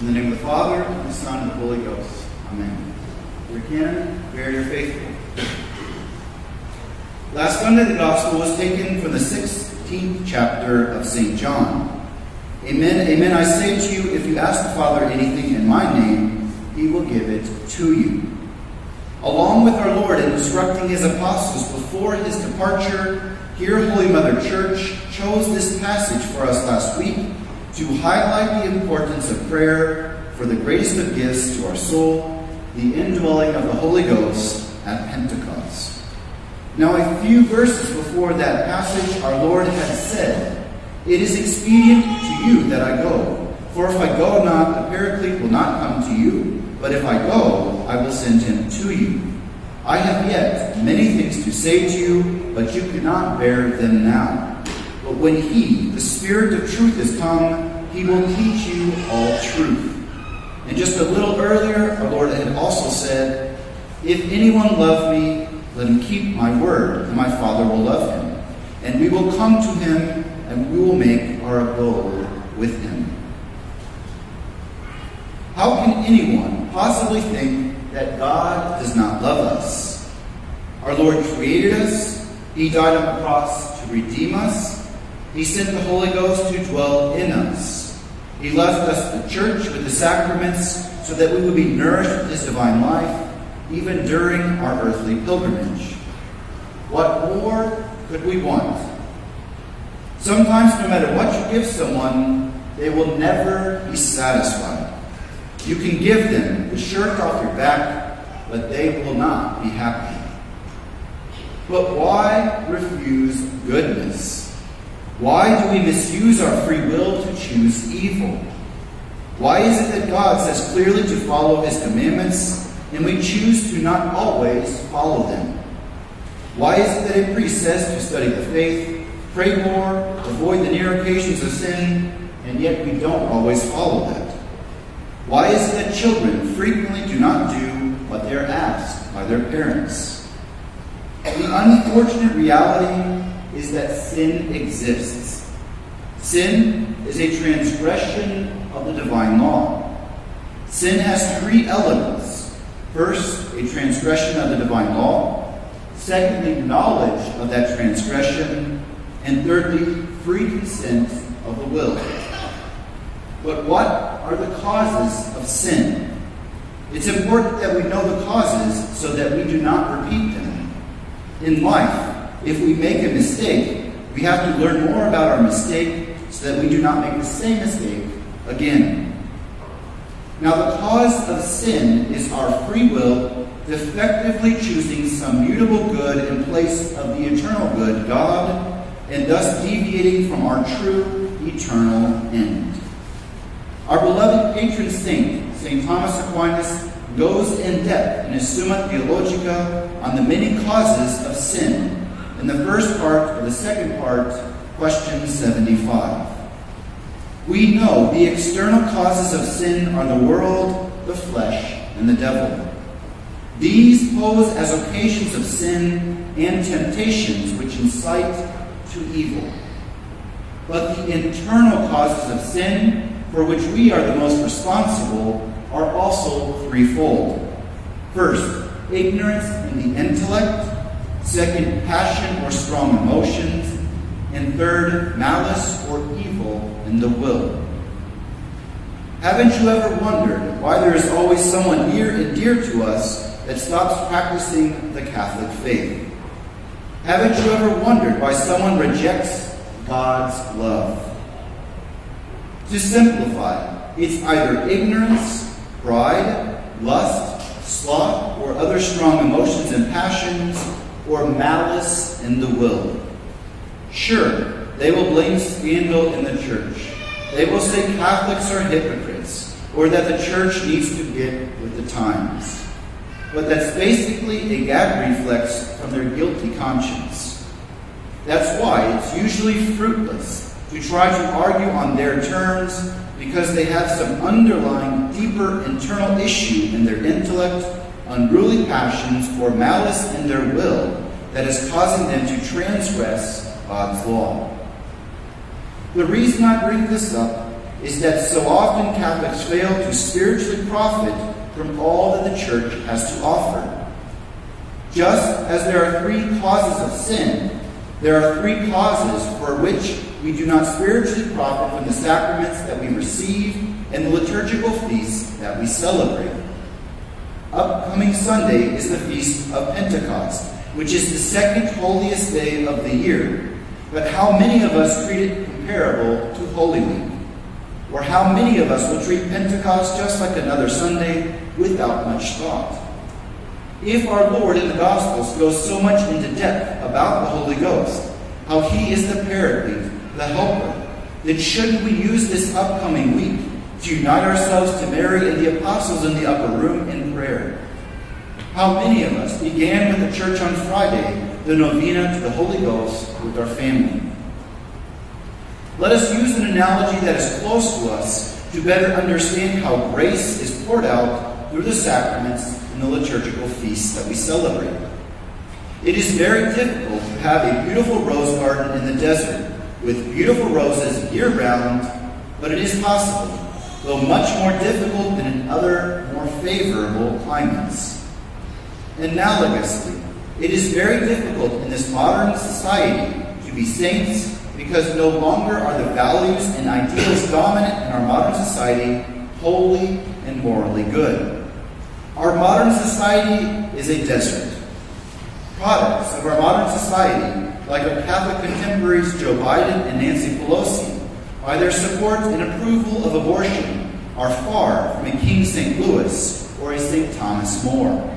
In the name of the Father, and the Son, and the Holy Ghost. Amen. Your canon, bear your faithful. Last Sunday, the Gospel was taken from the 16th chapter of St. John. Amen, amen, I say to you, if you ask the Father anything in my name, he will give it to you. Along with our Lord in instructing his apostles before his departure, here Holy Mother Church chose this passage for us last week to highlight the importance of prayer for the greatest of gifts to our soul, the indwelling of the Holy Ghost at Pentecost. Now, a few verses before that passage, our Lord had said, It is expedient to you that I go. For if I go not, the Paraclete will not come to you, but if I go, I will send him to you. I have yet many things to say to you, but you cannot bear them now. But when he, the Spirit of truth, is come, he will teach you all truth. And just a little earlier, our Lord had also said, If anyone love me, let him keep my word, and my Father will love him. And we will come to him, and we will make our abode with him. How can anyone possibly think that God does not love us? Our Lord created us, He died on the cross to redeem us, he sent the Holy Ghost to dwell in us. He left us the church with the sacraments so that we would be nourished with His divine life, even during our earthly pilgrimage. What more could we want? Sometimes, no matter what you give someone, they will never be satisfied. You can give them the shirt off your back, but they will not be happy. But why refuse goodness? Why do we misuse our free will to choose evil? Why is it that God says clearly to follow his commandments and we choose to not always follow them? Why is it that a priest says to study the faith, pray more, avoid the near occasions of sin, and yet we don't always follow that? Why is it that children frequently do not do what they are asked by their parents? The unfortunate reality is that sin exists. Sin is a transgression of the divine law. Sin has three elements. First, a transgression of the divine law. Secondly, knowledge of that transgression. And thirdly, free consent of the will. But what are the causes of sin? It's important that we know the causes so that we do not repeat them. In life, if we make a mistake, we have to learn more about our mistake so that we do not make the same mistake again. Now, the cause of sin is our free will defectively choosing some mutable good in place of the eternal good, God, and thus deviating from our true eternal end. Our beloved patron saint, St. Thomas Aquinas, goes in depth in his Summa Theologica on the many causes of sin in the first part of the second part, question 75. We know the external causes of sin are the world, the flesh, and the devil. These pose as occasions of sin and temptations which incite to evil. But the internal causes of sin, for which we are the most responsible, are also threefold. First, ignorance in the intellect, Second, passion or strong emotions. And third, malice or evil in the will. Haven't you ever wondered why there is always someone near and dear to us that stops practicing the Catholic faith? Haven't you ever wondered why someone rejects God's love? To simplify, it's either ignorance, pride, lust, sloth, or other strong emotions and passions or malice in the will. Sure, they will blame scandal in the church. They will say Catholics are hypocrites or that the church needs to get with the times. But that's basically a gag reflex from their guilty conscience. That's why it's usually fruitless to try to argue on their terms because they have some underlying, deeper internal issue in their intellect unruly passions, or malice in their will that is causing them to transgress God's law. The reason I bring this up is that so often Catholics fail to spiritually profit from all that the Church has to offer. Just as there are three causes of sin, there are three causes for which we do not spiritually profit from the sacraments that we receive and the liturgical feasts that we celebrate. Upcoming Sunday is the Feast of Pentecost, which is the second holiest day of the year. But how many of us treat it comparable to Holy Week? Or how many of us will treat Pentecost just like another Sunday without much thought? If our Lord in the Gospels goes so much into depth about the Holy Ghost, how he is the Paraclete, the Helper, then shouldn't we use this upcoming week to unite ourselves to Mary and the apostles in the upper room in? How many of us began with the church on Friday the novena to the Holy Ghost with our family? Let us use an analogy that is close to us to better understand how grace is poured out through the sacraments and the liturgical feasts that we celebrate. It is very difficult to have a beautiful rose garden in the desert with beautiful roses year round, but it is possible, though much more difficult than in other more favorable climates. Analogously, it is very difficult in this modern society to be saints because no longer are the values and ideals dominant in our modern society holy and morally good. Our modern society is a desert. Products of our modern society, like our Catholic contemporaries Joe Biden and Nancy Pelosi, by their support and approval of abortion, are far from a King St. Louis or a St. Thomas More.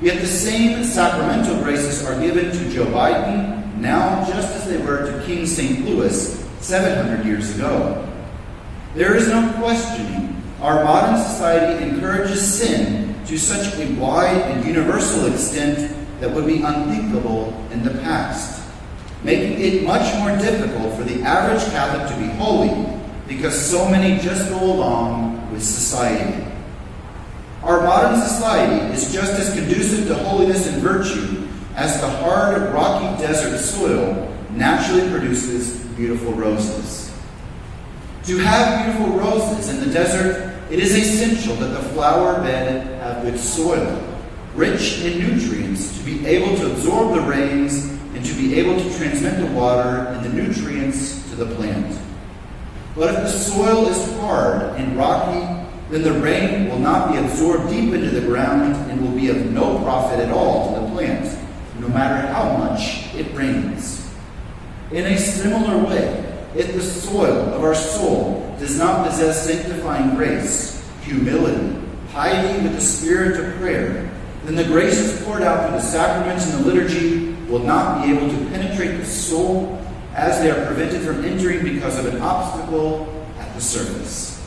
Yet the same sacramental graces are given to Joe Biden now just as they were to King St. Louis 700 years ago. There is no questioning our modern society encourages sin to such a wide and universal extent that would be unthinkable in the past, making it much more difficult for the average Catholic to be holy because so many just go along with society. Our modern society is just as conducive to holiness and virtue as the hard, rocky desert soil naturally produces beautiful roses. To have beautiful roses in the desert it is essential that the flower bed have good soil, rich in nutrients, to be able to absorb the rains and to be able to transmit the water and the nutrients to the plant. But if the soil is hard and rocky, then the rain will not be absorbed deep into the ground and will be of no profit at all to the plant, no matter how much it rains. In a similar way, if the soil of our soul does not possess sanctifying grace, humility, piety with the spirit of prayer, then the graces poured out through the sacraments and the liturgy will not be able to penetrate the soul as they are prevented from entering because of an obstacle at the surface.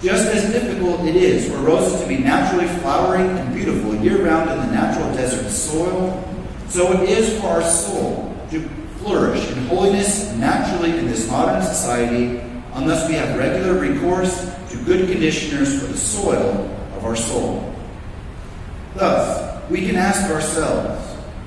Just as difficult it is for roses to be naturally flowering and beautiful year round in the natural desert soil, so it is for our soul to flourish in holiness naturally in this modern society unless we have regular recourse to good conditioners for the soil of our soul. Thus, we can ask ourselves,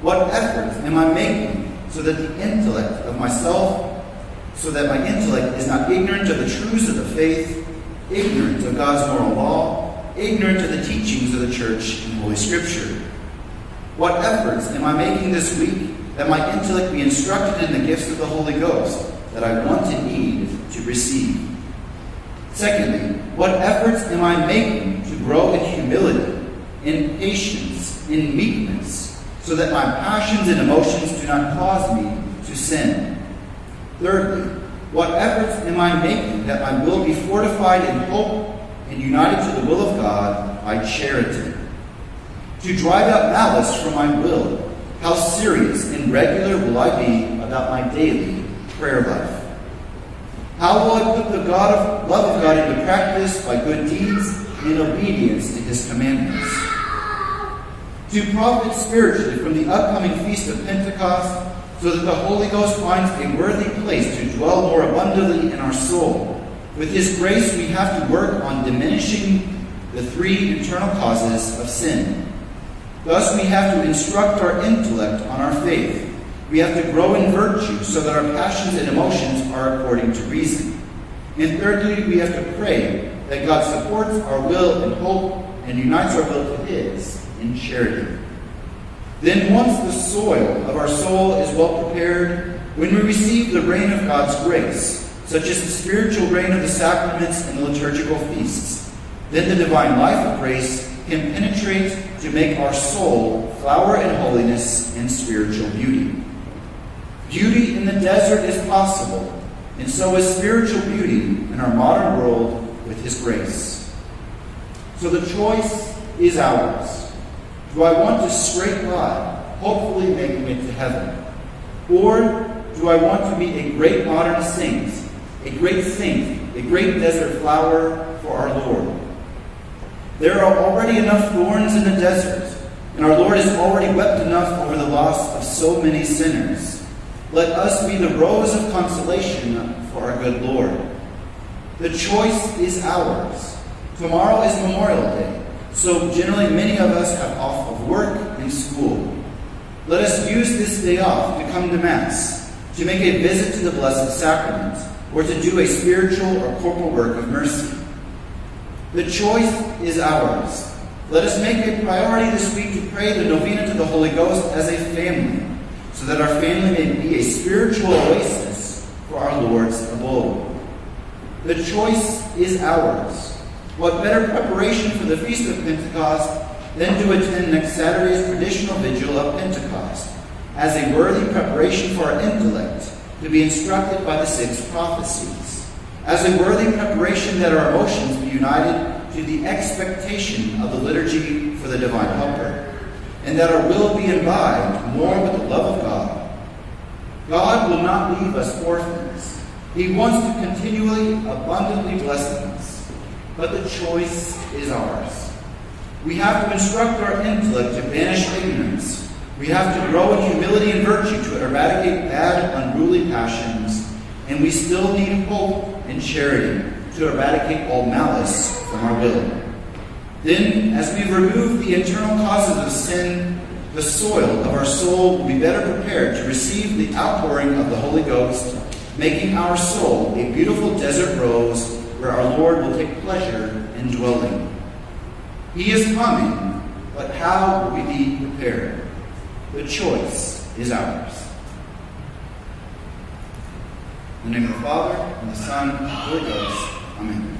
what efforts am I making so that the intellect of myself, so that my intellect is not ignorant of the truths of the faith, ignorant of God's moral law, ignorant of the teachings of the church in Holy Scripture? What efforts am I making this week that my intellect be instructed in the gifts of the Holy Ghost that I want and need to receive. Secondly, what efforts am I making to grow in humility, in patience, in meekness, so that my passions and emotions do not cause me to sin? Thirdly, what efforts am I making that my will be fortified in hope and united to the will of God by charity? To drive out malice from my will how serious and regular will I be about my daily prayer life? How will I put the God of, love of God into practice by good deeds and obedience to his commandments? To profit spiritually from the upcoming feast of Pentecost, so that the Holy Ghost finds a worthy place to dwell more abundantly in our soul. With his grace, we have to work on diminishing the three internal causes of sin Thus, we have to instruct our intellect on our faith. We have to grow in virtue so that our passions and emotions are according to reason. And thirdly, we have to pray that God supports our will and hope and unites our will to His in charity. Then, once the soil of our soul is well prepared, when we receive the rain of God's grace, such as the spiritual rain of the sacraments and the liturgical feasts, then the divine life of grace can penetrate to make our soul flower in holiness and spiritual beauty. Beauty in the desert is possible, and so is spiritual beauty in our modern world with His grace. So the choice is ours. Do I want to scrape God, hopefully making it to heaven? Or do I want to be a great modern saint, a great saint, a great desert flower for our Lord? There are already enough thorns in the desert, and our Lord has already wept enough over the loss of so many sinners. Let us be the rose of consolation for our good Lord. The choice is ours. Tomorrow is Memorial Day, so generally many of us have off of work and school. Let us use this day off to come to Mass, to make a visit to the Blessed Sacrament, or to do a spiritual or corporal work of mercy. The choice is ours. Let us make a priority this week to pray the novena to the Holy Ghost as a family, so that our family may be a spiritual oasis for our Lord's abode. The choice is ours. What better preparation for the Feast of Pentecost than to attend next Saturday's traditional vigil of Pentecost, as a worthy preparation for our intellect to be instructed by the six prophecies? as a worthy preparation that our emotions be united to the expectation of the liturgy for the divine helper, and that our will be imbibed more with the love of God. God will not leave us orphans. He wants to continually, abundantly bless us, but the choice is ours. We have to instruct our intellect to banish ignorance. We have to grow in humility and virtue to eradicate bad, unruly passions, and we still need hope and charity to eradicate all malice from our will. Then, as we remove the internal causes of sin, the soil of our soul will be better prepared to receive the outpouring of the Holy Ghost, making our soul a beautiful desert rose where our Lord will take pleasure in dwelling. He is coming, but how will we be prepared? The choice is ours. In the name of the Father, and the Son, and the Holy Ghost. Amen.